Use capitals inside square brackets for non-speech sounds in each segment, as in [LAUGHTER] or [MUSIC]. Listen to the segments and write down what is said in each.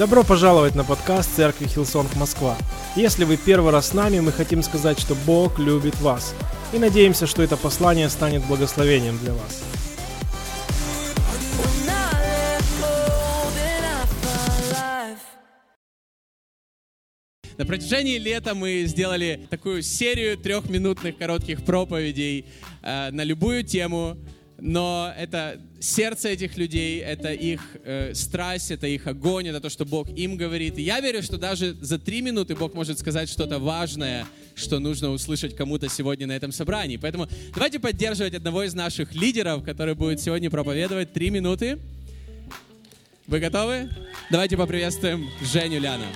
Добро пожаловать на подкаст Церкви Хилсонг Москва. Если вы первый раз с нами, мы хотим сказать, что Бог любит вас. И надеемся, что это послание станет благословением для вас. На протяжении лета мы сделали такую серию трехминутных коротких проповедей э, на любую тему, но это сердце этих людей, это их э, страсть, это их огонь, это то, что Бог им говорит. И я верю, что даже за три минуты Бог может сказать что-то важное, что нужно услышать кому-то сегодня на этом собрании. Поэтому давайте поддерживать одного из наших лидеров, который будет сегодня проповедовать три минуты. Вы готовы? Давайте поприветствуем Женю Ляна.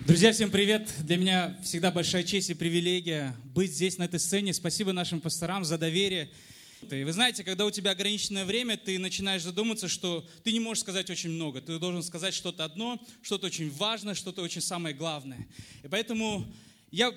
Друзья, всем привет! Для меня всегда большая честь и привилегия быть здесь, на этой сцене. Спасибо нашим пасторам за доверие. И вы знаете, когда у тебя ограниченное время, ты начинаешь задуматься, что ты не можешь сказать очень много. Ты должен сказать что-то одно, что-то очень важное, что-то очень самое главное. И поэтому я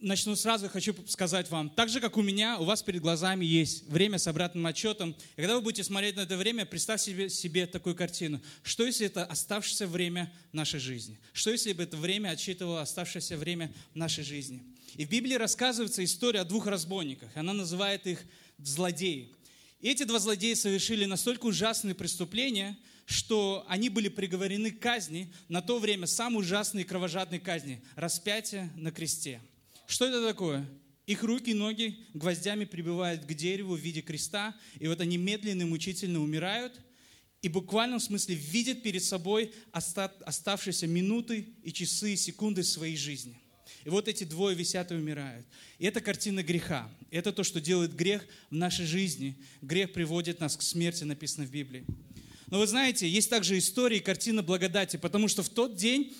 начну сразу, хочу сказать вам, так же, как у меня, у вас перед глазами есть время с обратным отчетом. И когда вы будете смотреть на это время, представьте себе, себе такую картину. Что, если это оставшееся время нашей жизни? Что, если бы это время отсчитывало оставшееся время нашей жизни? И в Библии рассказывается история о двух разбойниках. Она называет их злодеи. И эти два злодея совершили настолько ужасные преступления, что они были приговорены к казни, на то время самой ужасной и кровожадной казни – распятие на кресте – что это такое? Их руки и ноги гвоздями прибивают к дереву в виде креста, и вот они медленно и мучительно умирают, и в буквальном смысле видят перед собой оставшиеся минуты и часы и секунды своей жизни. И вот эти двое висят и умирают. И это картина греха. Это то, что делает грех в нашей жизни. Грех приводит нас к смерти, написано в Библии. Но вы знаете, есть также история и картина благодати, потому что в тот день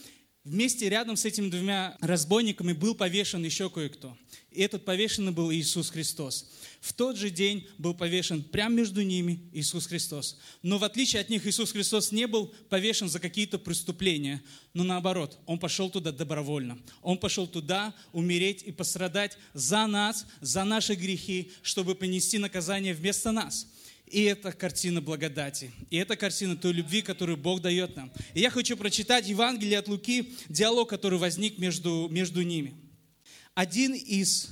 Вместе рядом с этими двумя разбойниками был повешен еще кое-кто. И этот повешенный был Иисус Христос. В тот же день был повешен прямо между ними Иисус Христос. Но в отличие от них Иисус Христос не был повешен за какие-то преступления, но наоборот, Он пошел туда добровольно. Он пошел туда умереть и пострадать за нас, за наши грехи, чтобы понести наказание вместо нас. И это картина благодати. И это картина той любви, которую Бог дает нам. И я хочу прочитать Евангелие от Луки, диалог, который возник между, между ними. Один из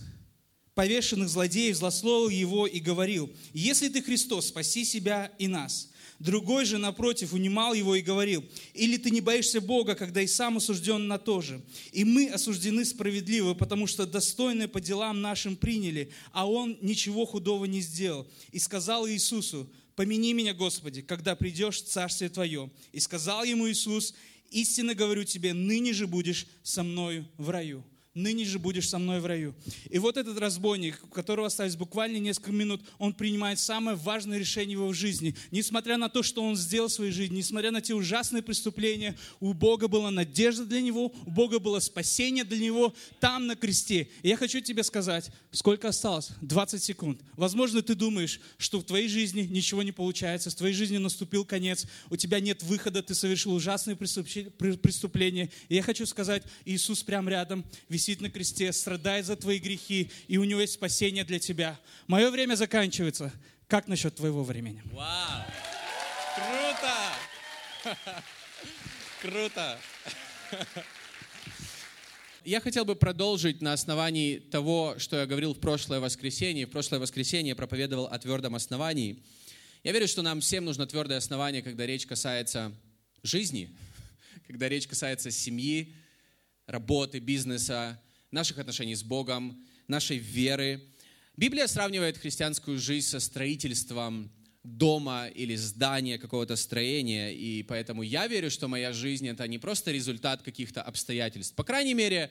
повешенных злодеев злословил его и говорил, «Если ты Христос, спаси себя и нас». Другой же, напротив, унимал его и говорил, «Или ты не боишься Бога, когда и сам осужден на то же? И мы осуждены справедливо, потому что достойное по делам нашим приняли, а он ничего худого не сделал». И сказал Иисусу, «Помяни меня, Господи, когда придешь в Царствие Твое». И сказал ему Иисус, «Истинно говорю тебе, ныне же будешь со мною в раю» ныне же будешь со мной в раю. И вот этот разбойник, у которого остались буквально несколько минут, он принимает самое важное решение в его жизни. Несмотря на то, что он сделал в своей жизни, несмотря на те ужасные преступления, у Бога была надежда для него, у Бога было спасение для него там, на кресте. И я хочу тебе сказать, сколько осталось? 20 секунд. Возможно, ты думаешь, что в твоей жизни ничего не получается, в твоей жизни наступил конец, у тебя нет выхода, ты совершил ужасные преступления. И я хочу сказать, Иисус прямо рядом, на кресте, страдает за твои грехи, и у него есть спасение для тебя. Мое время заканчивается. Как насчет твоего времени? Вау! Круто! Круто! Я хотел бы продолжить на основании того, что я говорил в прошлое воскресенье. В прошлое воскресенье я проповедовал о твердом основании. Я верю, что нам всем нужно твердое основание, когда речь касается жизни, [LAUGHS] когда речь касается семьи, работы, бизнеса, наших отношений с Богом, нашей веры. Библия сравнивает христианскую жизнь со строительством дома или здания, какого-то строения, и поэтому я верю, что моя жизнь это не просто результат каких-то обстоятельств. По крайней мере,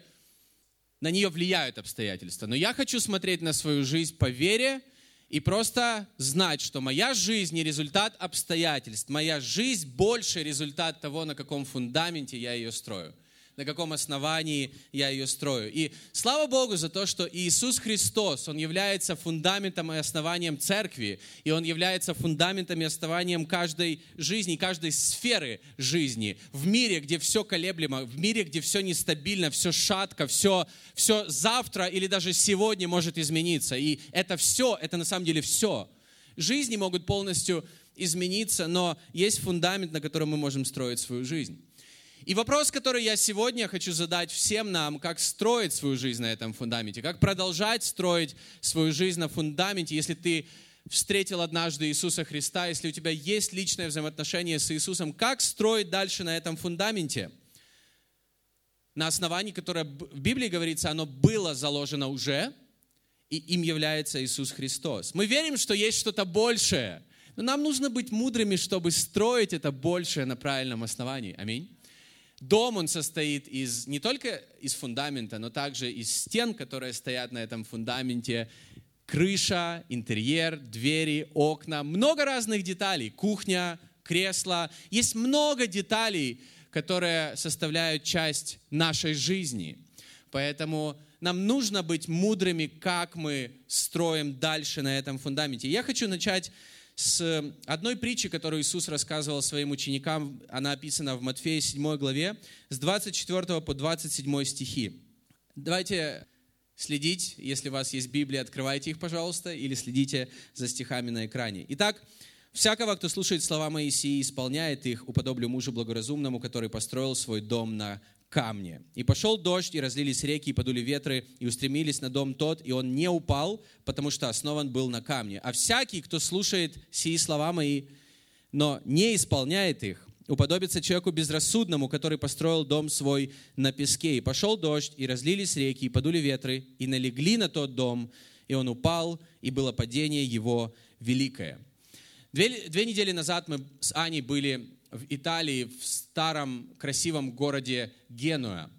на нее влияют обстоятельства. Но я хочу смотреть на свою жизнь по вере и просто знать, что моя жизнь не результат обстоятельств. Моя жизнь больше результат того, на каком фундаменте я ее строю на каком основании я ее строю. И слава Богу за то, что Иисус Христос, Он является фундаментом и основанием церкви, и Он является фундаментом и основанием каждой жизни, каждой сферы жизни. В мире, где все колеблемо, в мире, где все нестабильно, все шатко, все, все завтра или даже сегодня может измениться. И это все, это на самом деле все жизни могут полностью измениться, но есть фундамент, на котором мы можем строить свою жизнь. И вопрос, который я сегодня хочу задать всем нам, как строить свою жизнь на этом фундаменте, как продолжать строить свою жизнь на фундаменте, если ты встретил однажды Иисуса Христа, если у тебя есть личное взаимоотношение с Иисусом, как строить дальше на этом фундаменте? На основании, которое в Библии говорится, оно было заложено уже, и им является Иисус Христос. Мы верим, что есть что-то большее, но нам нужно быть мудрыми, чтобы строить это большее на правильном основании. Аминь. Дом, он состоит из, не только из фундамента, но также из стен, которые стоят на этом фундаменте, крыша, интерьер, двери, окна, много разных деталей, кухня, кресло. Есть много деталей, которые составляют часть нашей жизни. Поэтому нам нужно быть мудрыми, как мы строим дальше на этом фундаменте. Я хочу начать с одной притчи, которую Иисус рассказывал своим ученикам. Она описана в Матфея 7 главе, с 24 по 27 стихи. Давайте следить, если у вас есть Библия, открывайте их, пожалуйста, или следите за стихами на экране. Итак, «Всякого, кто слушает слова Моисии и исполняет их, уподоблю мужу благоразумному, который построил свой дом на камне. И пошел дождь, и разлились реки, и подули ветры, и устремились на дом тот, и он не упал, потому что основан был на камне. А всякий, кто слушает сии слова мои, но не исполняет их, уподобится человеку безрассудному, который построил дом свой на песке. И пошел дождь, и разлились реки, и подули ветры, и налегли на тот дом, и он упал, и было падение его великое. Две, две недели назад мы с Аней были в Италии, в старом красивом городе Генуя.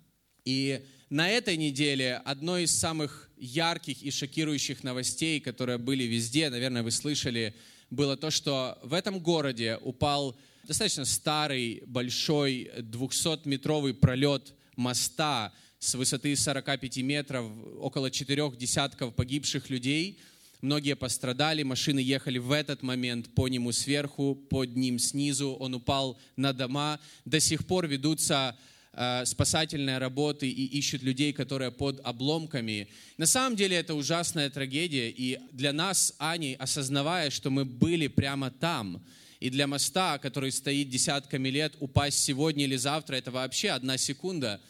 И на этой неделе одной из самых ярких и шокирующих новостей, которые были везде, наверное, вы слышали, было то, что в этом городе упал достаточно старый, большой, 200-метровый пролет моста с высоты 45 метров, около четырех десятков погибших людей. Многие пострадали, машины ехали в этот момент по нему сверху, под ним снизу, он упал на дома. До сих пор ведутся э, спасательные работы и ищут людей, которые под обломками. На самом деле это ужасная трагедия, и для нас, Ани, осознавая, что мы были прямо там, и для моста, который стоит десятками лет, упасть сегодня или завтра, это вообще одна секунда.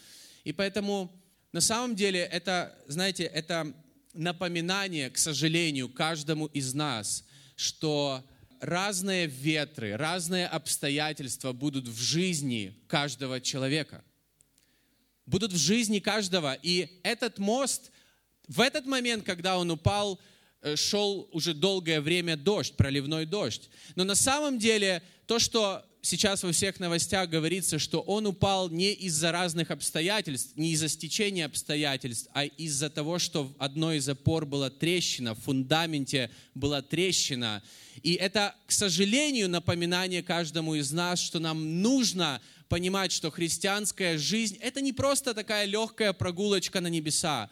И поэтому на самом деле это, знаете, это напоминание, к сожалению, каждому из нас, что разные ветры, разные обстоятельства будут в жизни каждого человека. Будут в жизни каждого. И этот мост, в этот момент, когда он упал, Э, шел уже долгое время дождь, проливной дождь. Но на самом деле то, что сейчас во всех новостях говорится, что он упал не из-за разных обстоятельств, не из-за стечения обстоятельств, а из-за того, что в одной из опор была трещина, в фундаменте была трещина. И это, к сожалению, напоминание каждому из нас, что нам нужно понимать, что христианская жизнь – это не просто такая легкая прогулочка на небеса,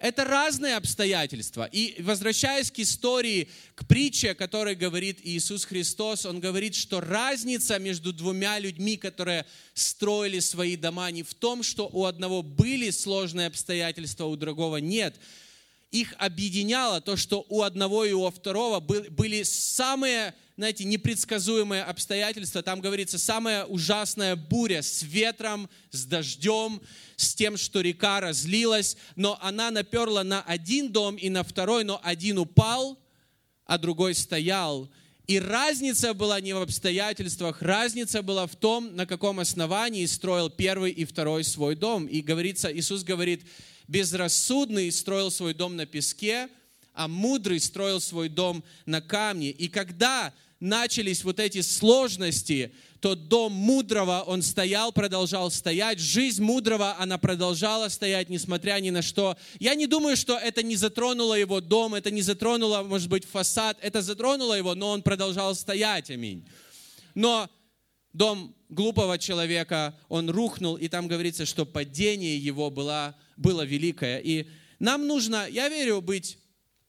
это разные обстоятельства. И возвращаясь к истории, к притче, о которой говорит Иисус Христос, Он говорит, что разница между двумя людьми, которые строили свои дома, не в том, что у одного были сложные обстоятельства, у другого нет. Их объединяло то, что у одного и у второго были самые знаете, непредсказуемые обстоятельства. Там говорится, самая ужасная буря с ветром, с дождем, с тем, что река разлилась, но она наперла на один дом и на второй, но один упал, а другой стоял. И разница была не в обстоятельствах, разница была в том, на каком основании строил первый и второй свой дом. И говорится, Иисус говорит, безрассудный строил свой дом на песке, а мудрый строил свой дом на камне. И когда начались вот эти сложности, то дом мудрого, он стоял, продолжал стоять. Жизнь мудрого, она продолжала стоять, несмотря ни на что. Я не думаю, что это не затронуло его дом, это не затронуло, может быть, фасад. Это затронуло его, но он продолжал стоять. Аминь. Но дом глупого человека, он рухнул, и там говорится, что падение его было, было великое. И нам нужно, я верю, быть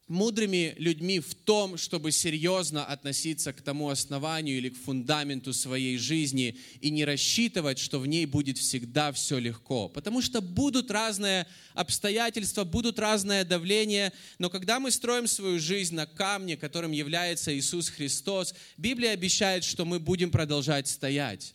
мудрыми людьми в том, чтобы серьезно относиться к тому основанию или к фундаменту своей жизни и не рассчитывать, что в ней будет всегда все легко. Потому что будут разные обстоятельства, будут разное давление, но когда мы строим свою жизнь на камне, которым является Иисус Христос, Библия обещает, что мы будем продолжать стоять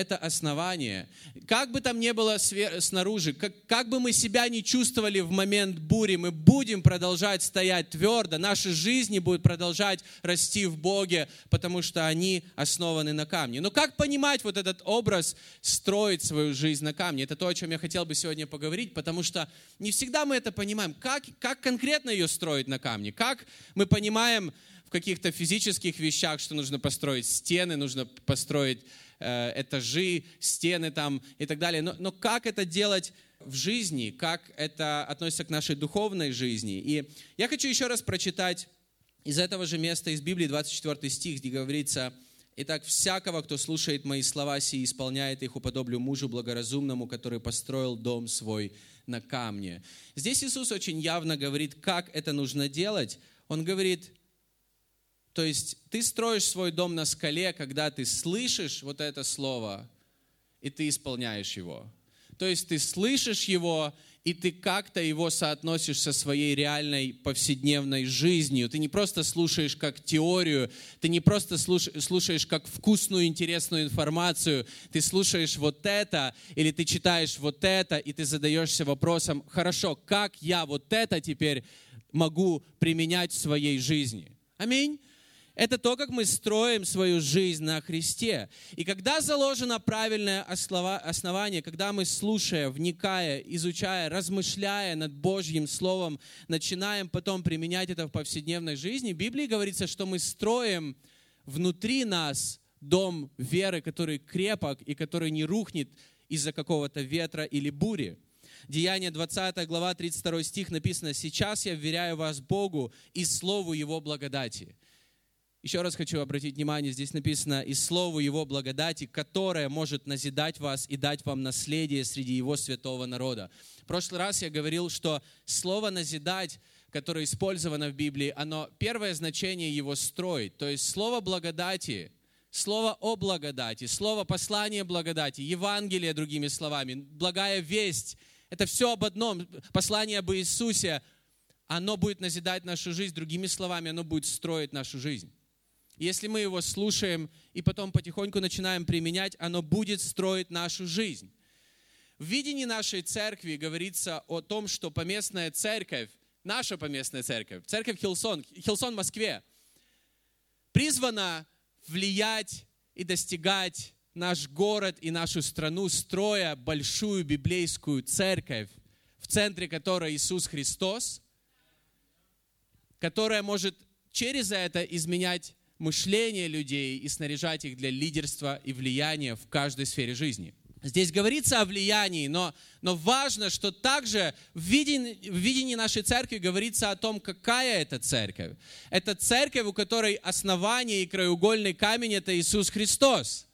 это основание. Как бы там ни было снаружи, как, как бы мы себя не чувствовали в момент бури, мы будем продолжать стоять твердо, наши жизни будут продолжать расти в Боге, потому что они основаны на камне. Но как понимать вот этот образ, строить свою жизнь на камне? Это то, о чем я хотел бы сегодня поговорить, потому что не всегда мы это понимаем. Как, как конкретно ее строить на камне? Как мы понимаем в каких-то физических вещах, что нужно построить стены, нужно построить Э, этажи, стены там и так далее. Но, но как это делать в жизни, как это относится к нашей духовной жизни? И я хочу еще раз прочитать из этого же места из Библии 24 стих, где говорится, «Итак, всякого, кто слушает мои слова и исполняет их, уподоблю мужу благоразумному, который построил дом свой на камне». Здесь Иисус очень явно говорит, как это нужно делать. Он говорит, то есть ты строишь свой дом на скале, когда ты слышишь вот это слово, и ты исполняешь его. То есть ты слышишь его, и ты как-то его соотносишь со своей реальной повседневной жизнью. Ты не просто слушаешь как теорию, ты не просто слушаешь как вкусную, интересную информацию, ты слушаешь вот это, или ты читаешь вот это, и ты задаешься вопросом, хорошо, как я вот это теперь могу применять в своей жизни? Аминь. Это то, как мы строим свою жизнь на Христе. И когда заложено правильное основание, когда мы, слушая, вникая, изучая, размышляя над Божьим Словом, начинаем потом применять это в повседневной жизни, в Библии говорится, что мы строим внутри нас дом веры, который крепок и который не рухнет из-за какого-то ветра или бури. Деяние 20 глава 32 стих написано, «Сейчас я вверяю вас Богу и Слову Его благодати». Еще раз хочу обратить внимание, здесь написано «и слову Его благодати, которое может назидать вас и дать вам наследие среди Его святого народа». В прошлый раз я говорил, что слово «назидать», которое использовано в Библии, оно первое значение его строить. То есть слово «благодати», слово о благодати, слово послание благодати, Евангелие, другими словами, благая весть, это все об одном, послание об Иисусе, оно будет назидать нашу жизнь, другими словами, оно будет строить нашу жизнь. Если мы его слушаем и потом потихоньку начинаем применять, оно будет строить нашу жизнь. В видении нашей церкви говорится о том, что поместная церковь, наша поместная церковь, церковь Хилсон, Хилсон в Москве, призвана влиять и достигать наш город и нашу страну, строя большую библейскую церковь, в центре которой Иисус Христос, которая может через это изменять мышление людей и снаряжать их для лидерства и влияния в каждой сфере жизни. Здесь говорится о влиянии, но, но важно, что также в видении, в видении нашей церкви говорится о том, какая это церковь. Это церковь, у которой основание и краеугольный камень – это Иисус Христос.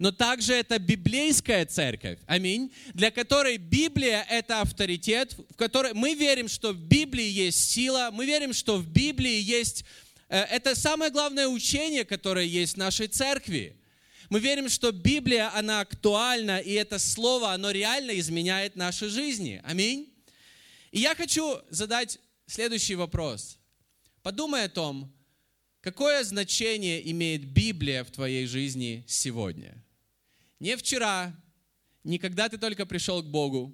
Но также это библейская церковь, аминь, для которой Библия – это авторитет, в которой мы верим, что в Библии есть сила, мы верим, что в Библии есть это самое главное учение, которое есть в нашей церкви. Мы верим, что Библия, она актуальна, и это слово, оно реально изменяет наши жизни. Аминь. И я хочу задать следующий вопрос. Подумай о том, какое значение имеет Библия в твоей жизни сегодня. Не вчера, не когда ты только пришел к Богу,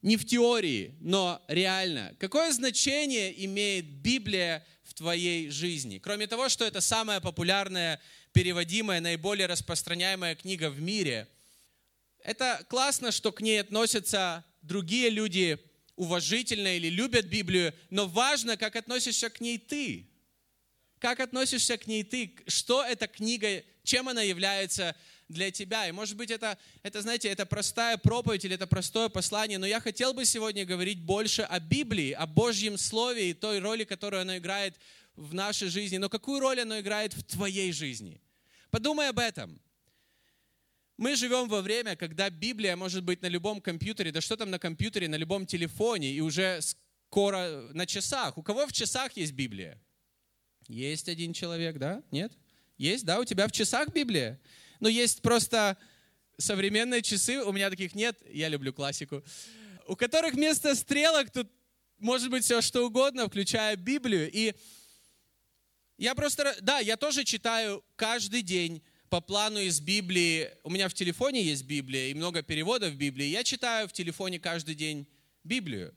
не в теории, но реально. Какое значение имеет Библия в твоей жизни? Кроме того, что это самая популярная, переводимая, наиболее распространяемая книга в мире, это классно, что к ней относятся другие люди уважительно или любят Библию, но важно, как относишься к ней ты. Как относишься к ней ты? Что эта книга, чем она является для тебя. И может быть это, это, знаете, это простая проповедь или это простое послание, но я хотел бы сегодня говорить больше о Библии, о Божьем Слове и той роли, которую оно играет в нашей жизни. Но какую роль оно играет в твоей жизни? Подумай об этом. Мы живем во время, когда Библия может быть на любом компьютере, да что там на компьютере, на любом телефоне, и уже кора на часах. У кого в часах есть Библия? Есть один человек, да? Нет? Есть, да? У тебя в часах Библия? Но есть просто современные часы, у меня таких нет, я люблю классику, у которых вместо стрелок тут может быть все что угодно, включая Библию. И я просто, да, я тоже читаю каждый день по плану из Библии. У меня в телефоне есть Библия и много переводов Библии. Я читаю в телефоне каждый день Библию.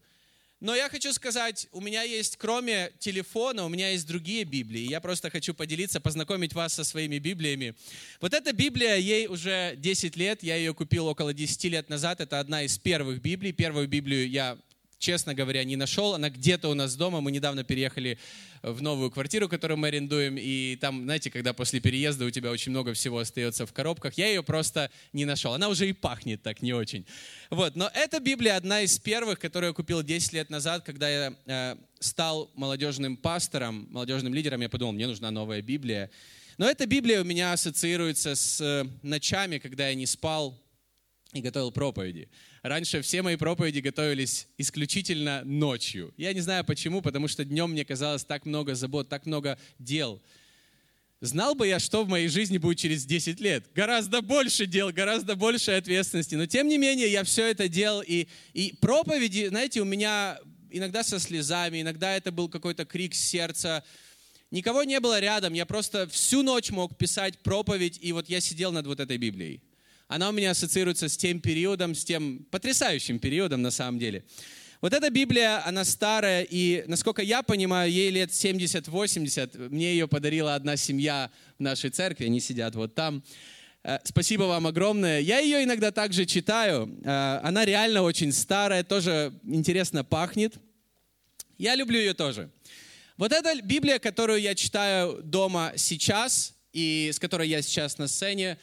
Но я хочу сказать, у меня есть, кроме телефона, у меня есть другие Библии. Я просто хочу поделиться, познакомить вас со своими Библиями. Вот эта Библия, ей уже 10 лет, я ее купил около 10 лет назад. Это одна из первых Библий. Первую Библию я честно говоря, не нашел. Она где-то у нас дома. Мы недавно переехали в новую квартиру, которую мы арендуем. И там, знаете, когда после переезда у тебя очень много всего остается в коробках, я ее просто не нашел. Она уже и пахнет так не очень. Вот. Но эта Библия одна из первых, которую я купил 10 лет назад, когда я э, стал молодежным пастором, молодежным лидером. Я подумал, мне нужна новая Библия. Но эта Библия у меня ассоциируется с э, ночами, когда я не спал и готовил проповеди. Раньше все мои проповеди готовились исключительно ночью. Я не знаю почему, потому что днем мне казалось так много забот, так много дел. Знал бы я, что в моей жизни будет через 10 лет. Гораздо больше дел, гораздо больше ответственности. Но тем не менее, я все это делал. И, и проповеди, знаете, у меня иногда со слезами, иногда это был какой-то крик сердца. Никого не было рядом. Я просто всю ночь мог писать проповедь, и вот я сидел над вот этой Библией она у меня ассоциируется с тем периодом, с тем потрясающим периодом на самом деле. Вот эта Библия, она старая, и, насколько я понимаю, ей лет 70-80. Мне ее подарила одна семья в нашей церкви, они сидят вот там. Э, спасибо вам огромное. Я ее иногда также читаю. Э, она реально очень старая, тоже интересно пахнет. Я люблю ее тоже. Вот эта Библия, которую я читаю дома сейчас, и с которой я сейчас на сцене,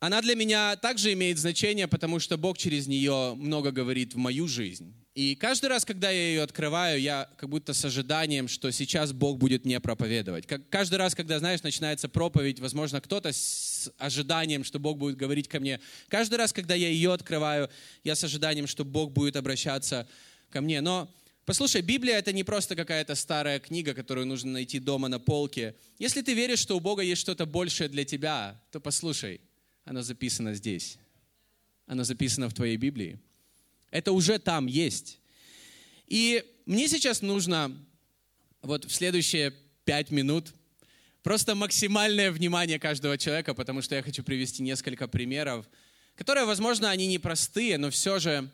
она для меня также имеет значение, потому что Бог через нее много говорит в мою жизнь. И каждый раз, когда я ее открываю, я как будто с ожиданием, что сейчас Бог будет мне проповедовать. Как каждый раз, когда, знаешь, начинается проповедь, возможно, кто-то с ожиданием, что Бог будет говорить ко мне. Каждый раз, когда я ее открываю, я с ожиданием, что Бог будет обращаться ко мне. Но Послушай, Библия это не просто какая-то старая книга, которую нужно найти дома на полке. Если ты веришь, что у Бога есть что-то большее для тебя, то послушай, оно записано здесь. Оно записано в твоей Библии. Это уже там есть. И мне сейчас нужно вот в следующие пять минут просто максимальное внимание каждого человека, потому что я хочу привести несколько примеров, которые, возможно, они непростые, но все же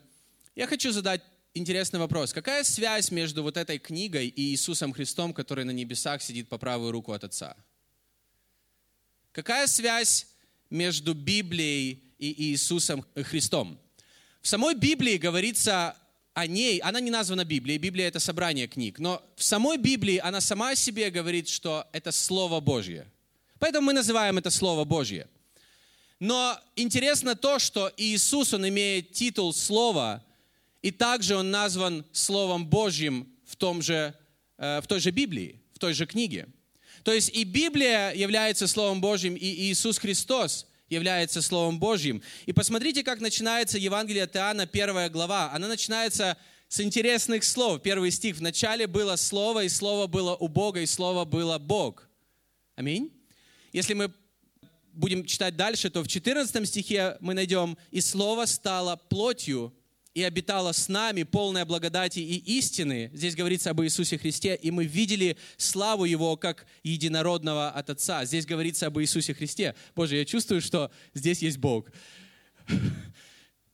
я хочу задать интересный вопрос. Какая связь между вот этой книгой и Иисусом Христом, который на небесах сидит по правую руку от Отца? Какая связь между Библией и Иисусом Христом. В самой Библии говорится о ней, она не названа Библией, Библия это собрание книг, но в самой Библии она сама о себе говорит, что это Слово Божье. Поэтому мы называем это Слово Божье. Но интересно то, что Иисус, Он имеет титул Слова, и также Он назван Словом Божьим в, том же, э, в той же Библии, в той же книге. То есть и Библия является Словом Божьим, и Иисус Христос является Словом Божьим. И посмотрите, как начинается Евангелие от Иоанна, первая глава. Она начинается с интересных слов. Первый стих. В начале было Слово, и Слово было у Бога, и Слово было Бог. Аминь. Если мы будем читать дальше, то в 14 стихе мы найдем «И Слово стало плотью и обитала с нами, полная благодати и истины. Здесь говорится об Иисусе Христе, и мы видели славу Его как единородного от Отца. Здесь говорится об Иисусе Христе. Боже, я чувствую, что здесь есть Бог.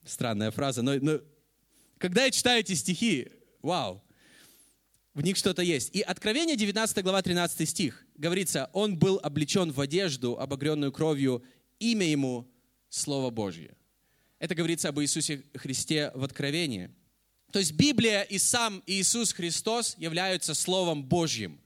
Странная фраза, но, но когда я читаю эти стихи, вау, в них что-то есть. И Откровение 19 глава 13 стих говорится, «Он был облечен в одежду, обогренную кровью, имя Ему – Слово Божье». Это говорится об Иисусе Христе в Откровении. То есть Библия и сам Иисус Христос являются Словом Божьим.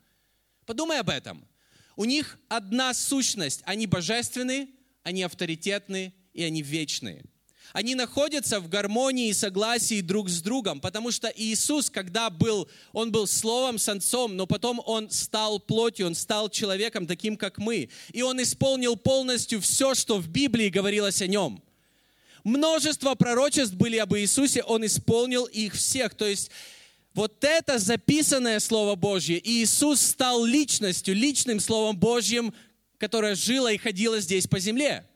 Подумай об этом. У них одна сущность. Они божественны, они авторитетны и они вечные. Они находятся в гармонии и согласии друг с другом, потому что Иисус, когда был, Он был Словом с Отцом, но потом Он стал плотью, Он стал человеком таким, как мы. И Он исполнил полностью все, что в Библии говорилось о Нем. Множество пророчеств были об Иисусе, Он исполнил их всех. То есть Вот это записанное Слово Божье. Иисус стал личностью, личным Словом Божьим, которое жило и ходило здесь по земле.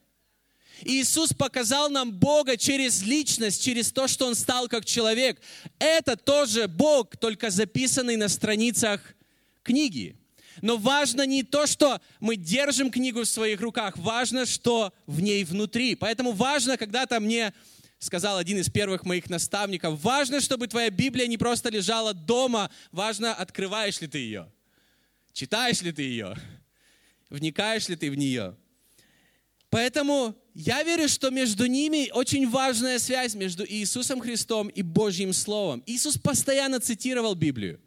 Иисус показал нам Бога через личность, через то, что Он стал как человек. Это тоже Бог, только записанный на страницах книги. Но важно не то, что мы держим книгу в своих руках, важно, что в ней внутри. Поэтому важно, когда-то мне сказал один из первых моих наставников, важно, чтобы твоя Библия не просто лежала дома, важно, открываешь ли ты ее, читаешь ли ты ее, вникаешь ли ты в нее. Поэтому я верю, что между ними очень важная связь между Иисусом Христом и Божьим Словом. Иисус постоянно цитировал Библию.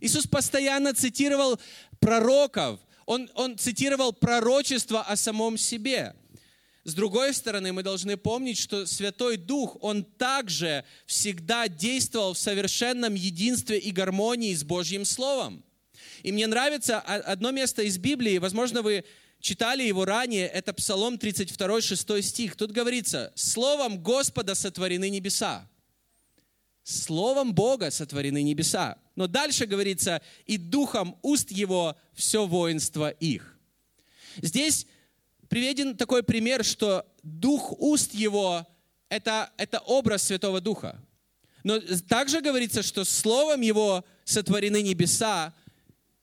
Иисус постоянно цитировал пророков. Он, он цитировал пророчество о самом себе. С другой стороны, мы должны помнить, что Святой Дух, Он также всегда действовал в совершенном единстве и гармонии с Божьим Словом. И мне нравится одно место из Библии, возможно, вы читали его ранее, это Псалом 32, 6 стих. Тут говорится, «Словом Господа сотворены небеса». Словом Бога сотворены небеса. Но дальше говорится, «И духом уст его все воинство их». Здесь приведен такой пример, что дух уст его это, – это образ Святого Духа. Но также говорится, что словом его сотворены небеса,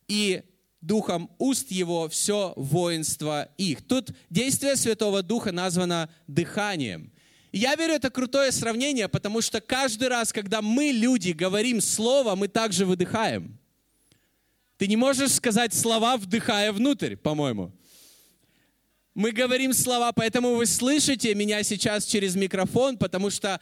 и духом уст его все воинство их. Тут действие Святого Духа названо дыханием. Я верю, это крутое сравнение, потому что каждый раз, когда мы, люди, говорим слово, мы также выдыхаем. Ты не можешь сказать слова, вдыхая внутрь, по-моему. Мы говорим слова, поэтому вы слышите меня сейчас через микрофон, потому что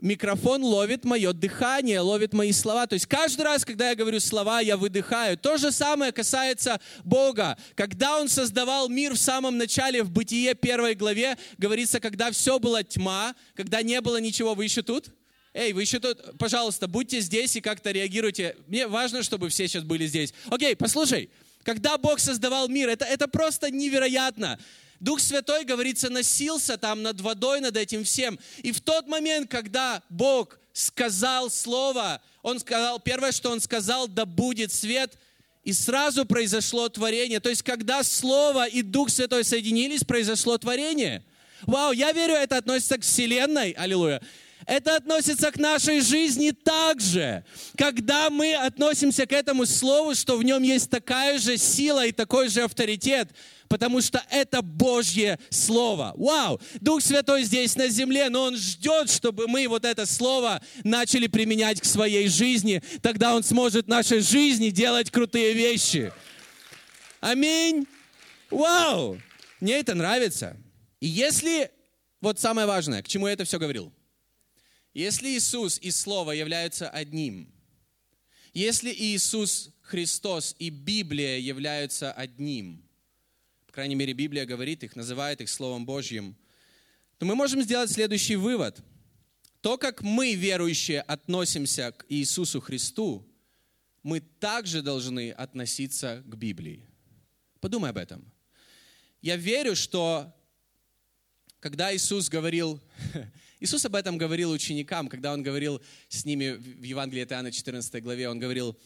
микрофон ловит мое дыхание, ловит мои слова. То есть каждый раз, когда я говорю слова, я выдыхаю. То же самое касается Бога. Когда Он создавал мир в самом начале, в Бытие первой главе, говорится, когда все было тьма, когда не было ничего. Вы еще тут? Эй, вы еще тут? Пожалуйста, будьте здесь и как-то реагируйте. Мне важно, чтобы все сейчас были здесь. Окей, послушай. Когда Бог создавал мир, это, это просто невероятно. Дух Святой, говорится, носился там над водой, над этим всем. И в тот момент, когда Бог сказал Слово, Он сказал, первое, что Он сказал, да будет свет, и сразу произошло творение. То есть, когда Слово и Дух Святой соединились, произошло творение. Вау, я верю, это относится к Вселенной. Аллилуйя. Это относится к нашей жизни также. Когда мы относимся к этому слову, что в нем есть такая же сила и такой же авторитет, потому что это Божье Слово. Вау! Дух Святой здесь на земле, но Он ждет, чтобы мы вот это Слово начали применять к своей жизни. Тогда Он сможет в нашей жизни делать крутые вещи. Аминь! Вау! Мне это нравится. И если, вот самое важное, к чему я это все говорил. Если Иисус и Слово являются одним, если Иисус Христос и Библия являются одним, по крайней мере, Библия говорит их, называет их Словом Божьим, то мы можем сделать следующий вывод. То, как мы, верующие, относимся к Иисусу Христу, мы также должны относиться к Библии. Подумай об этом. Я верю, что когда Иисус говорил, [LAUGHS] Иисус об этом говорил ученикам, когда Он говорил с ними в Евангелии от Иоанна 14 главе, Он говорил,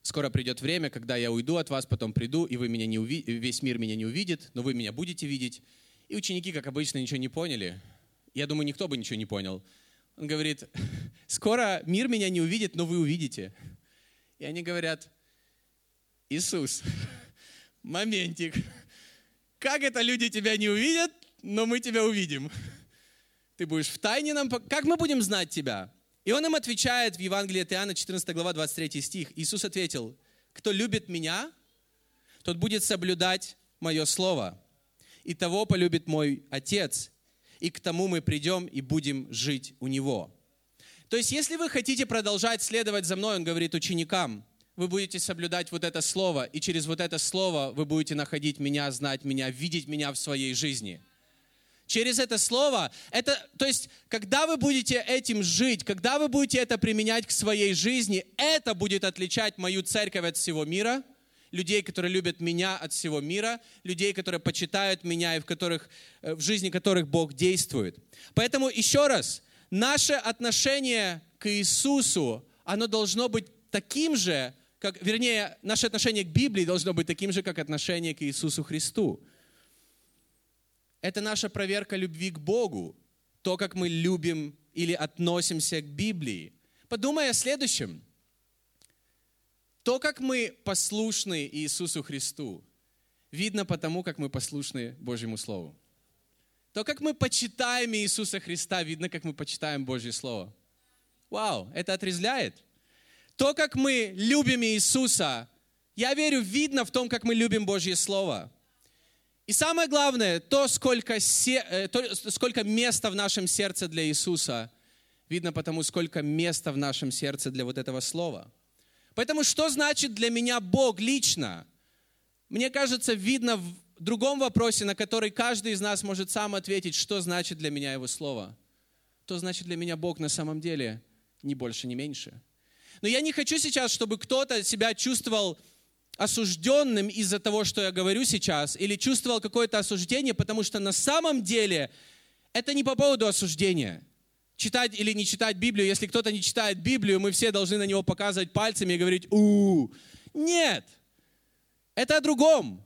скоро придет время, когда я уйду от вас, потом приду, и вы меня не уви... весь мир меня не увидит, но вы меня будете видеть. И ученики, как обычно, ничего не поняли. Я думаю, никто бы ничего не понял. Он говорит, [LAUGHS] скоро мир меня не увидит, но вы увидите. И они говорят, Иисус, [LAUGHS] моментик, [LAUGHS] как это люди тебя не увидят, но мы тебя увидим? Ты будешь в тайне нам... Как мы будем знать тебя? И он им отвечает в Евангелии от Иоанна, 14 глава, 23 стих. Иисус ответил, кто любит меня, тот будет соблюдать мое слово. И того полюбит мой Отец, и к тому мы придем и будем жить у Него. То есть, если вы хотите продолжать следовать за мной, он говорит ученикам, вы будете соблюдать вот это слово, и через вот это слово вы будете находить меня, знать меня, видеть меня в своей жизни – через это слово, это, то есть, когда вы будете этим жить, когда вы будете это применять к своей жизни, это будет отличать мою церковь от всего мира, людей, которые любят меня от всего мира, людей, которые почитают меня и в, которых, э, в жизни которых Бог действует. Поэтому еще раз, наше отношение к Иисусу, оно должно быть таким же, как, вернее, наше отношение к Библии должно быть таким же, как отношение к Иисусу Христу. Это наша проверка любви к Богу, то, как мы любим или относимся к Библии. Подумай о следующем. То, как мы послушны Иисусу Христу, видно потому, как мы послушны Божьему Слову. То, как мы почитаем Иисуса Христа, видно, как мы почитаем Божье Слово. Вау, это отрезляет. То, как мы любим Иисуса, я верю, видно в том, как мы любим Божье Слово. И самое главное, то сколько, се, э, то, сколько места в нашем сердце для Иисуса, видно потому, сколько места в нашем сердце для вот этого слова. Поэтому что значит для меня Бог лично? Мне кажется, видно в другом вопросе, на который каждый из нас может сам ответить, что значит для меня Его Слово. То значит для меня Бог на самом деле ни больше, ни меньше. Но я не хочу сейчас, чтобы кто-то себя чувствовал осужденным из-за того, что я говорю сейчас, или чувствовал какое-то осуждение, потому что на самом деле это не по поводу осуждения. Читать или не читать Библию, если кто-то не читает Библию, мы все должны на него показывать пальцами и говорить у, -у, -у. Нет, это о другом.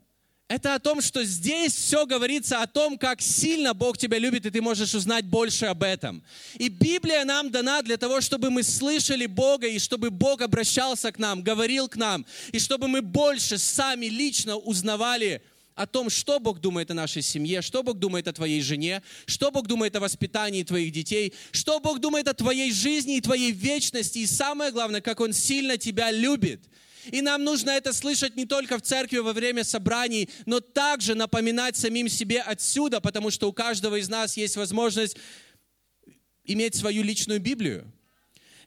Это о том, что здесь все говорится о том, как сильно Бог тебя любит, и ты можешь узнать больше об этом. И Библия нам дана для того, чтобы мы слышали Бога, и чтобы Бог обращался к нам, говорил к нам, и чтобы мы больше сами лично узнавали о том, что Бог думает о нашей семье, что Бог думает о твоей жене, что Бог думает о воспитании твоих детей, что Бог думает о твоей жизни и твоей вечности, и самое главное, как Он сильно тебя любит. И нам нужно это слышать не только в церкви во время собраний, но также напоминать самим себе отсюда, потому что у каждого из нас есть возможность иметь свою личную Библию.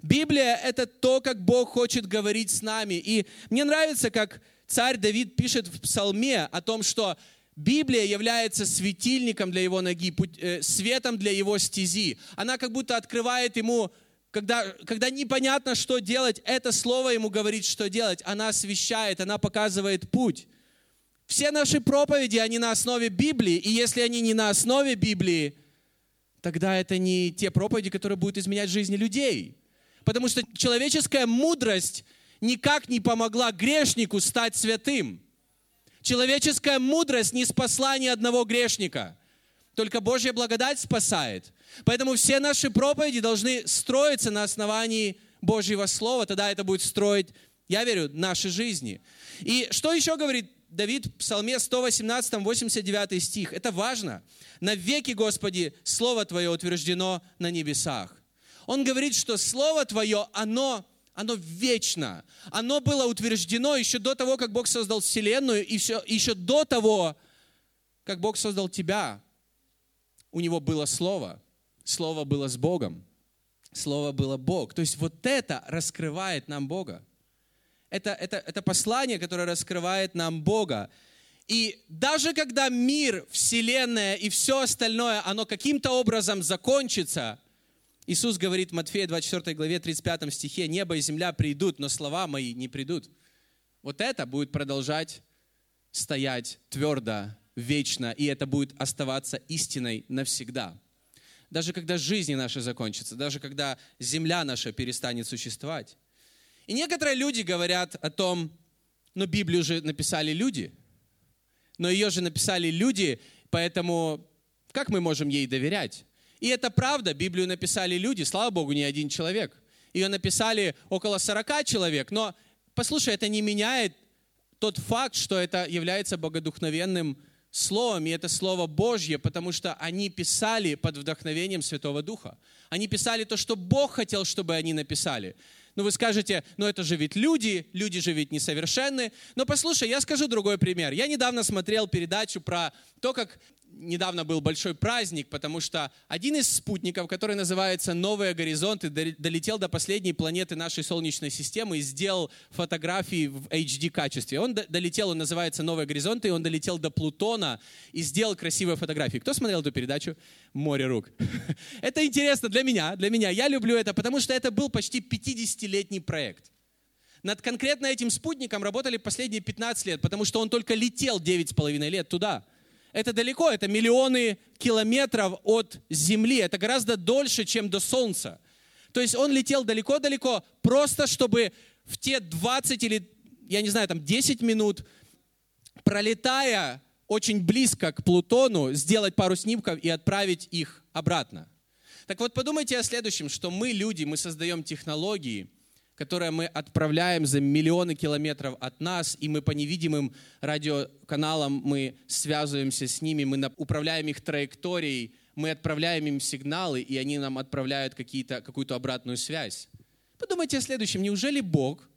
Библия — это то, как Бог хочет говорить с нами. И мне нравится, как царь Давид пишет в псалме о том, что Библия является светильником для его ноги, э, светом для его стези. Она как будто открывает ему когда, когда непонятно, что делать, это слово ему говорит, что делать. Она освещает, она показывает путь. Все наши проповеди, они на основе Библии. И если они не на основе Библии, тогда это не те проповеди, которые будут изменять жизни людей. Потому что человеческая мудрость никак не помогла грешнику стать святым. Человеческая мудрость не спасла ни одного грешника. Только Божья благодать спасает. Поэтому все наши проповеди должны строиться на основании Божьего Слова, тогда это будет строить, я верю, наши жизни. И что еще говорит Давид в Псалме 118, 89 стих? Это важно. «На веки, Господи, Слово Твое утверждено на небесах». Он говорит, что Слово Твое, оно, оно вечно. Оно было утверждено еще до того, как Бог создал Вселенную, и все, еще до того, как Бог создал тебя. У Него было Слово. Слово было с Богом. Слово было Бог. То есть вот это раскрывает нам Бога. Это, это, это послание, которое раскрывает нам Бога. И даже когда мир, Вселенная и все остальное, оно каким-то образом закончится, Иисус говорит в Матфея 24 главе 35 стихе, «Небо и земля придут, но слова мои не придут». Вот это будет продолжать стоять твердо, вечно, и это будет оставаться истиной навсегда даже когда жизни наши закончатся, даже когда земля наша перестанет существовать. И некоторые люди говорят о том, но Библию же написали люди, но ее же написали люди, поэтому как мы можем ей доверять? И это правда, Библию написали люди, слава Богу, не один человек. Ее написали около 40 человек, но послушай, это не меняет тот факт, что это является богодухновенным словом, и это Слово Божье, потому что они писали под вдохновением Святого Духа. Они писали то, что Бог хотел, чтобы они написали. Ну вы скажете, ну это же ведь люди, люди же ведь несовершенны. Но послушай, я скажу другой пример. Я недавно смотрел передачу про то, как недавно был большой праздник, потому что один из спутников, который называется «Новые горизонты», долетел до последней планеты нашей Солнечной системы и сделал фотографии в HD-качестве. Он долетел, он называется «Новые горизонты», и он долетел до Плутона и сделал красивые фотографии. Кто смотрел эту передачу? Море рук. [LAUGHS] Это интересно для меня, для меня. Я люблю это, потому что это был почти 50-летний проект. Над конкретно этим спутником работали последние 15 лет, потому что он только летел 9,5 лет туда – это далеко, это миллионы километров от Земли, это гораздо дольше, чем до Солнца. То есть он летел далеко-далеко, просто чтобы в те 20 или, я не знаю, там 10 минут, пролетая очень близко к Плутону, сделать пару снимков и отправить их обратно. Так вот, подумайте о следующем, что мы, люди, мы создаем технологии, которые мы отправляем за миллионы километров от нас, и мы по невидимым радиоканалам мы связываемся с ними, мы управляем их траекторией, мы отправляем им сигналы, и они нам отправляют какую-то обратную связь. Подумайте о следующем. Неужели Бог,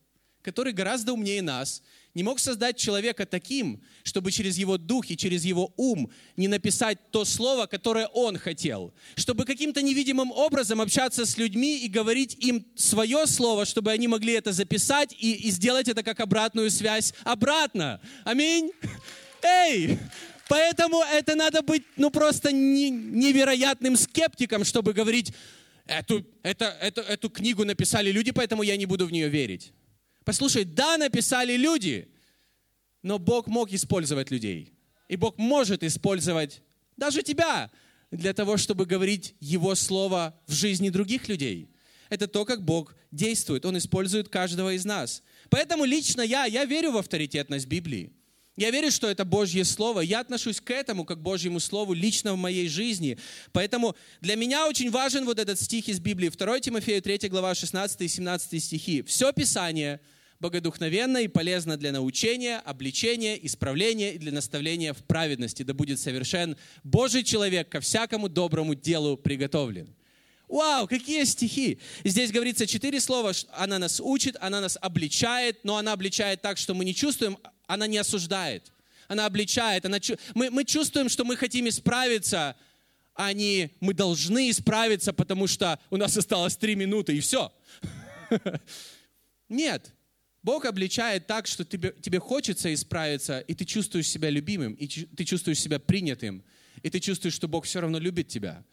который гораздо умнее нас, не мог создать человека таким, чтобы через его дух и через его ум не написать то слово, которое он хотел, чтобы каким-то невидимым образом общаться с людьми и говорить им свое слово, чтобы они могли это записать и, и сделать это как обратную связь обратно. Аминь. Эй! Поэтому это надо быть, ну, просто не, невероятным скептиком, чтобы говорить, эту, это, эту, эту книгу написали люди, поэтому я не буду в нее верить. Послушай, да, написали люди, но Бог мог использовать людей. И Бог может использовать даже тебя для того, чтобы говорить Его Слово в жизни других людей. Это то, как Бог действует. Он использует каждого из нас. Поэтому лично я, я верю в авторитетность Библии. Я верю, что это Божье Слово. Я отношусь к этому, как к Божьему Слову, лично в моей жизни. Поэтому для меня очень важен вот этот стих из Библии. 2 Тимофею 3 глава 16 и 17 стихи. Все Писание – богодухновенно и полезно для научения, обличения, исправления и для наставления в праведности. Да будет совершен Божий человек ко всякому доброму делу приготовлен. Вау, какие стихи! Здесь говорится четыре слова. Она нас учит, она нас обличает, но она обличает так, что мы не чувствуем, она не осуждает. Она обличает, она, мы, мы чувствуем, что мы хотим исправиться, а не мы должны исправиться, потому что у нас осталось три минуты и все. [LAUGHS] Нет, Бог обличает так, что тебе, тебе хочется исправиться, и ты чувствуешь себя любимым, и ты чувствуешь себя принятым, и ты чувствуешь, что Бог все равно любит тебя.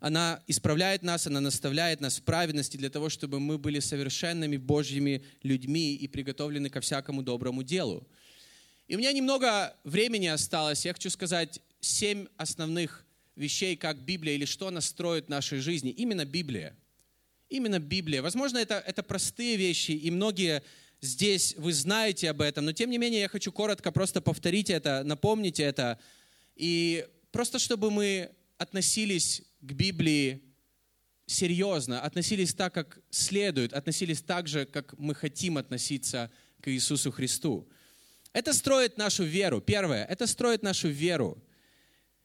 Она исправляет нас, она наставляет нас в праведности для того, чтобы мы были совершенными Божьими людьми и приготовлены ко всякому доброму делу. И у меня немного времени осталось. Я хочу сказать семь основных вещей, как Библия или что она строит в нашей жизни. Именно Библия – Именно Библия. Возможно, это, это простые вещи, и многие здесь вы знаете об этом, но тем не менее я хочу коротко просто повторить это, напомнить это, и просто чтобы мы относились к Библии серьезно, относились так, как следует, относились так же, как мы хотим относиться к Иисусу Христу. Это строит нашу веру. Первое, это строит нашу веру.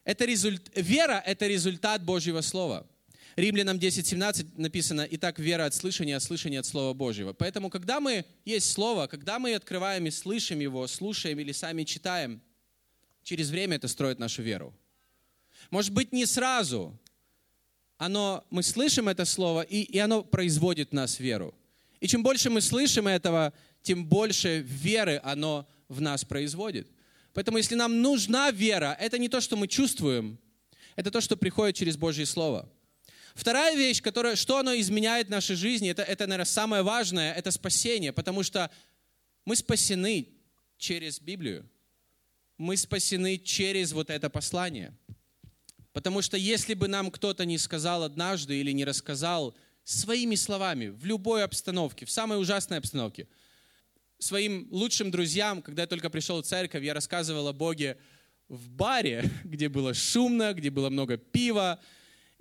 Это результ... Вера – это результат Божьего Слова. Римлянам 10.17 написано, «Итак, вера от слышания, а слышание от Слова Божьего». Поэтому, когда мы, есть Слово, когда мы открываем и слышим его, слушаем или сами читаем, через время это строит нашу веру. Может быть, не сразу, оно, мы слышим это Слово, и, и оно производит в нас веру. И чем больше мы слышим этого, тем больше веры оно в нас производит. Поэтому, если нам нужна вера, это не то, что мы чувствуем, это то, что приходит через Божье Слово. Вторая вещь, которая, что оно изменяет в нашей жизни, это, это, наверное, самое важное, это спасение, потому что мы спасены через Библию. Мы спасены через вот это послание. Потому что если бы нам кто-то не сказал однажды или не рассказал своими словами, в любой обстановке, в самой ужасной обстановке, своим лучшим друзьям, когда я только пришел в церковь, я рассказывал о Боге в баре, [LAUGHS] где было шумно, где было много пива,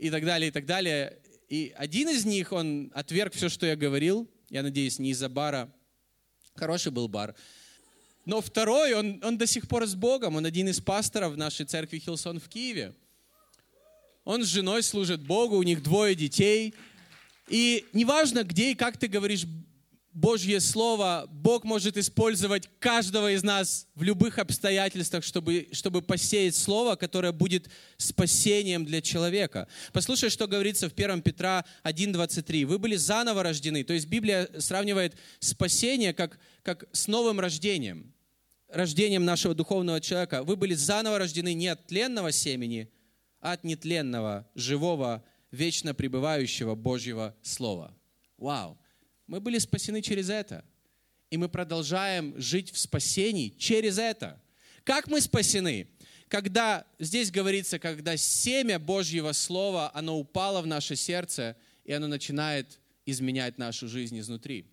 и так далее, и так далее. И один из них, он отверг все, что я говорил. Я надеюсь, не из-за бара. Хороший был бар. Но второй, он, он до сих пор с Богом. Он один из пасторов нашей церкви Хилсон в Киеве. Он с женой служит Богу, у них двое детей. И неважно, где и как ты говоришь Божье Слово, Бог может использовать каждого из нас в любых обстоятельствах, чтобы, чтобы посеять Слово, которое будет спасением для человека. Послушай, что говорится в 1 Петра 1.23. Вы были заново рождены. То есть Библия сравнивает спасение как, как с новым рождением, рождением нашего духовного человека. Вы были заново рождены не от тленного семени, а от нетленного, живого, вечно пребывающего Божьего Слова. Вау! Мы были спасены через это. И мы продолжаем жить в спасении через это. Как мы спасены? Когда, здесь говорится, когда семя Божьего Слова, оно упало в наше сердце, и оно начинает изменять нашу жизнь изнутри.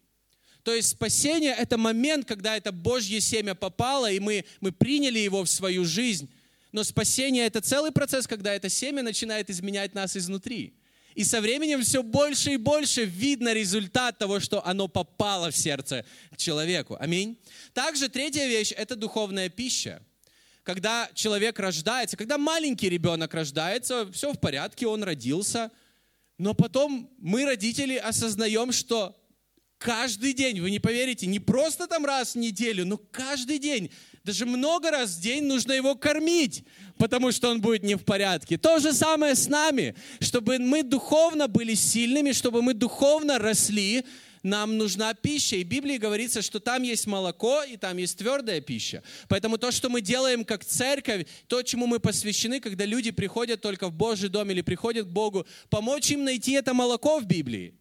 То есть спасение – это момент, когда это Божье семя попало, и мы, мы приняли его в свою жизнь. Но спасение – это целый процесс, когда это семя начинает изменять нас изнутри. И со временем все больше и больше видно результат того, что оно попало в сердце человеку. Аминь. Также третья вещь – это духовная пища. Когда человек рождается, когда маленький ребенок рождается, все в порядке, он родился, но потом мы, родители, осознаем, что Каждый день, вы не поверите, не просто там раз в неделю, но каждый день, даже много раз в день нужно его кормить, потому что он будет не в порядке. То же самое с нами, чтобы мы духовно были сильными, чтобы мы духовно росли, нам нужна пища. И в Библии говорится, что там есть молоко и там есть твердая пища. Поэтому то, что мы делаем как церковь, то, чему мы посвящены, когда люди приходят только в Божий дом или приходят к Богу, помочь им найти это молоко в Библии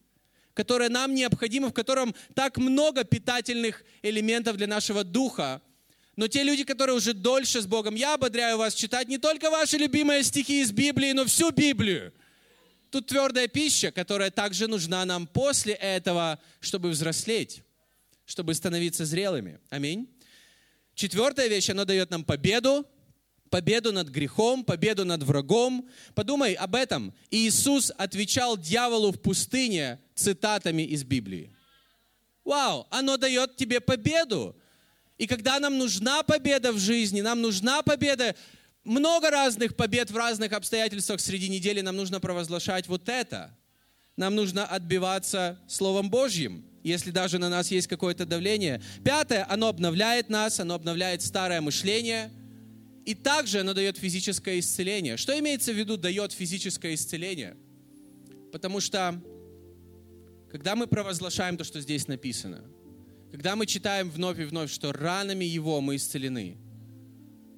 которое нам необходимо, в котором так много питательных элементов для нашего духа. Но те люди, которые уже дольше с Богом, я ободряю вас читать не только ваши любимые стихи из Библии, но всю Библию. Тут твердая пища, которая также нужна нам после этого, чтобы взрослеть, чтобы становиться зрелыми. Аминь. Четвертая вещь, она дает нам победу, победу над грехом, победу над врагом. Подумай об этом. Иисус отвечал дьяволу в пустыне цитатами из Библии. Вау, оно дает тебе победу. И когда нам нужна победа в жизни, нам нужна победа, много разных побед в разных обстоятельствах среди недели, нам нужно провозглашать вот это. Нам нужно отбиваться Словом Божьим, если даже на нас есть какое-то давление. Пятое, оно обновляет нас, оно обновляет старое мышление – и также оно дает физическое исцеление. Что имеется в виду дает физическое исцеление? Потому что, когда мы провозглашаем то, что здесь написано, когда мы читаем вновь и вновь, что ранами Его мы исцелены,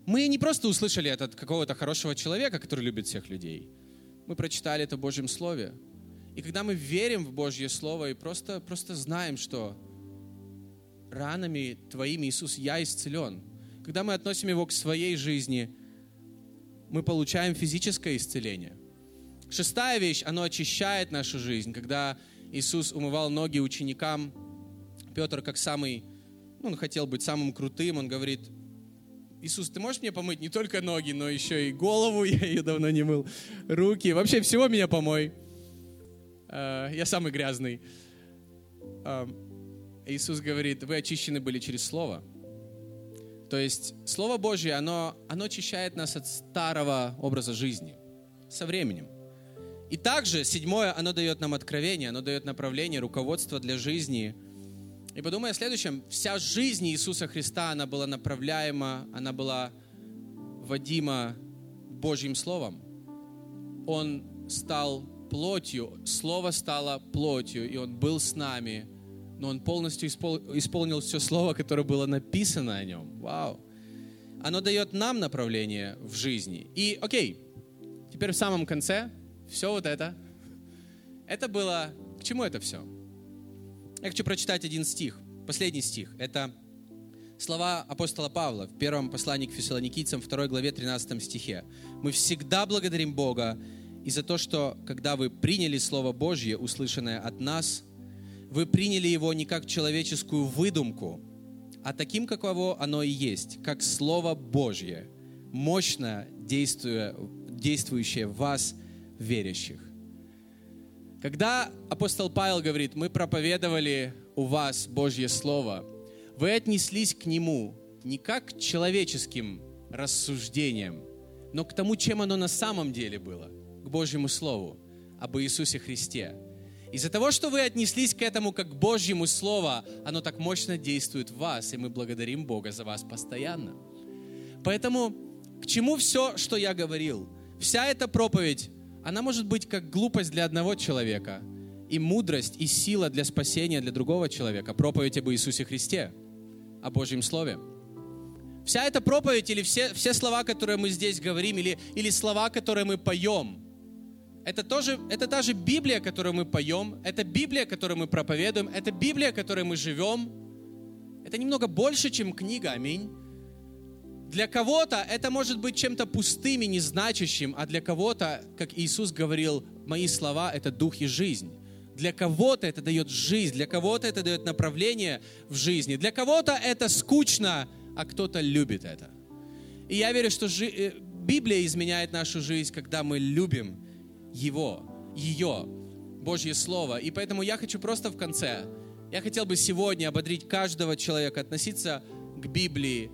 мы не просто услышали это от какого-то хорошего человека, который любит всех людей. Мы прочитали это в Божьем Слове. И когда мы верим в Божье Слово и просто, просто знаем, что ранами Твоими, Иисус, я исцелен – когда мы относим его к своей жизни, мы получаем физическое исцеление. Шестая вещь, оно очищает нашу жизнь. Когда Иисус умывал ноги ученикам, Петр, как самый, ну, он хотел быть самым крутым, он говорит, Иисус, ты можешь мне помыть не только ноги, но еще и голову, [LAUGHS] я ее давно не мыл, руки, вообще всего меня помой. Э, я самый грязный. Э, Иисус говорит, вы очищены были через Слово. То есть Слово Божье, оно, оно очищает нас от старого образа жизни со временем. И также, седьмое, оно дает нам откровение, оно дает направление, руководство для жизни. И подумай о следующем. Вся жизнь Иисуса Христа, она была направляема, она была водима Божьим Словом. Он стал плотью, Слово стало плотью, и Он был с нами – но он полностью исполнил все слово, которое было написано о нем. Вау! Оно дает нам направление в жизни. И, окей, теперь в самом конце, все вот это, это было... К чему это все? Я хочу прочитать один стих, последний стих. Это слова апостола Павла в первом послании к фессалоникийцам, 2 главе, 13 стихе. «Мы всегда благодарим Бога и за то, что, когда вы приняли Слово Божье, услышанное от нас, вы приняли его не как человеческую выдумку, а таким, каково оно и есть, как Слово Божье, мощно действуя, действующее в вас, верящих. Когда апостол Павел говорит, мы проповедовали у вас Божье Слово, вы отнеслись к нему не как к человеческим рассуждениям, но к тому, чем оно на самом деле было, к Божьему Слову, об Иисусе Христе – из-за того, что вы отнеслись к этому как к Божьему Слову, оно так мощно действует в вас, и мы благодарим Бога за вас постоянно. Поэтому к чему все, что я говорил? Вся эта проповедь, она может быть как глупость для одного человека, и мудрость, и сила для спасения для другого человека. Проповедь об Иисусе Христе, о Божьем Слове. Вся эта проповедь или все, все слова, которые мы здесь говорим, или, или слова, которые мы поем – это, тоже, это та же Библия, которую мы поем, это Библия, которую мы проповедуем, это Библия, которой мы живем. Это немного больше, чем книга, аминь. Для кого-то это может быть чем-то пустым и незначащим, а для кого-то, как Иисус говорил, мои слова — это дух и жизнь. Для кого-то это дает жизнь, для кого-то это дает направление в жизни, для кого-то это скучно, а кто-то любит это. И я верю, что жи- э, Библия изменяет нашу жизнь, когда мы любим Его, ее, Божье Слово. И поэтому я хочу просто в конце, я хотел бы сегодня ободрить каждого человека относиться к Библии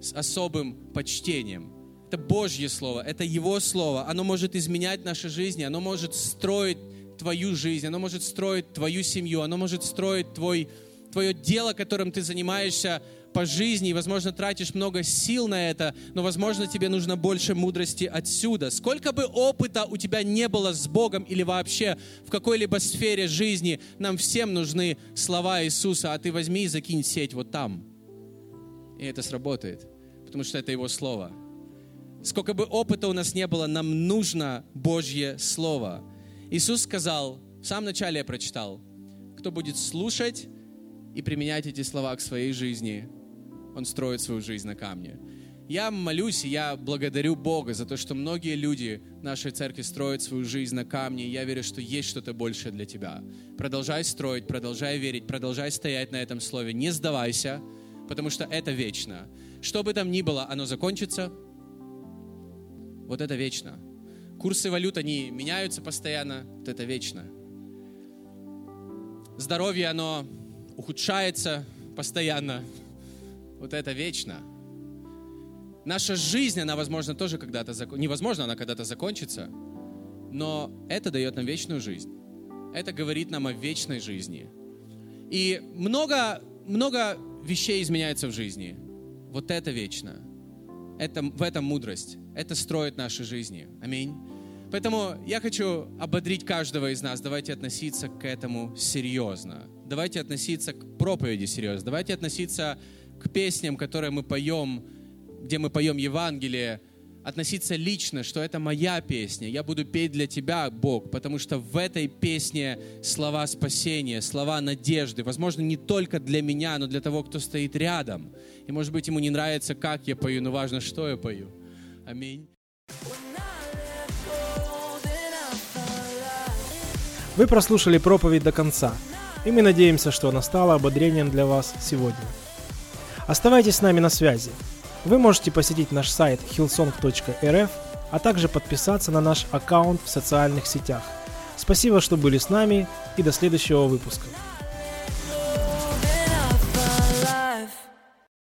с особым почтением. Это Божье Слово, это Его Слово. Оно может изменять наши жизни, оно может строить твою жизнь, оно может строить твою семью, оно может строить твой, твое дело, которым ты занимаешься по жизни, и, возможно, тратишь много сил на это, но, возможно, тебе нужно больше мудрости отсюда. Сколько бы опыта у тебя не было с Богом или вообще в какой-либо сфере жизни, нам всем нужны слова Иисуса, а ты возьми и закинь сеть вот там. И это сработает, потому что это Его Слово. Сколько бы опыта у нас не было, нам нужно Божье Слово. Иисус сказал, в самом начале я прочитал, кто будет слушать и применять эти слова к своей жизни, он строит свою жизнь на камне. Я молюсь, и я благодарю Бога за то, что многие люди нашей церкви строят свою жизнь на камне, и я верю, что есть что-то большее для тебя. Продолжай строить, продолжай верить, продолжай стоять на этом слове, не сдавайся, потому что это вечно. Что бы там ни было, оно закончится, вот это вечно. Курсы валют, они меняются постоянно, вот это вечно. Здоровье, оно ухудшается постоянно, вот это вечно. Наша жизнь, она, возможно, тоже когда-то закончится. Невозможно, она когда-то закончится, но это дает нам вечную жизнь. Это говорит нам о вечной жизни. И много, много вещей изменяется в жизни. Вот это вечно. Это, в этом мудрость. Это строит наши жизни. Аминь. Поэтому я хочу ободрить каждого из нас. Давайте относиться к этому серьезно. Давайте относиться к проповеди серьезно. Давайте относиться к песням, которые мы поем, где мы поем Евангелие, относиться лично, что это моя песня. Я буду петь для тебя, Бог, потому что в этой песне слова спасения, слова надежды. Возможно, не только для меня, но для того, кто стоит рядом. И, может быть, ему не нравится, как я пою, но важно, что я пою. Аминь. Вы прослушали проповедь до конца, и мы надеемся, что она стала ободрением для вас сегодня. Оставайтесь с нами на связи. Вы можете посетить наш сайт hillsong.rf, а также подписаться на наш аккаунт в социальных сетях. Спасибо, что были с нами, и до следующего выпуска.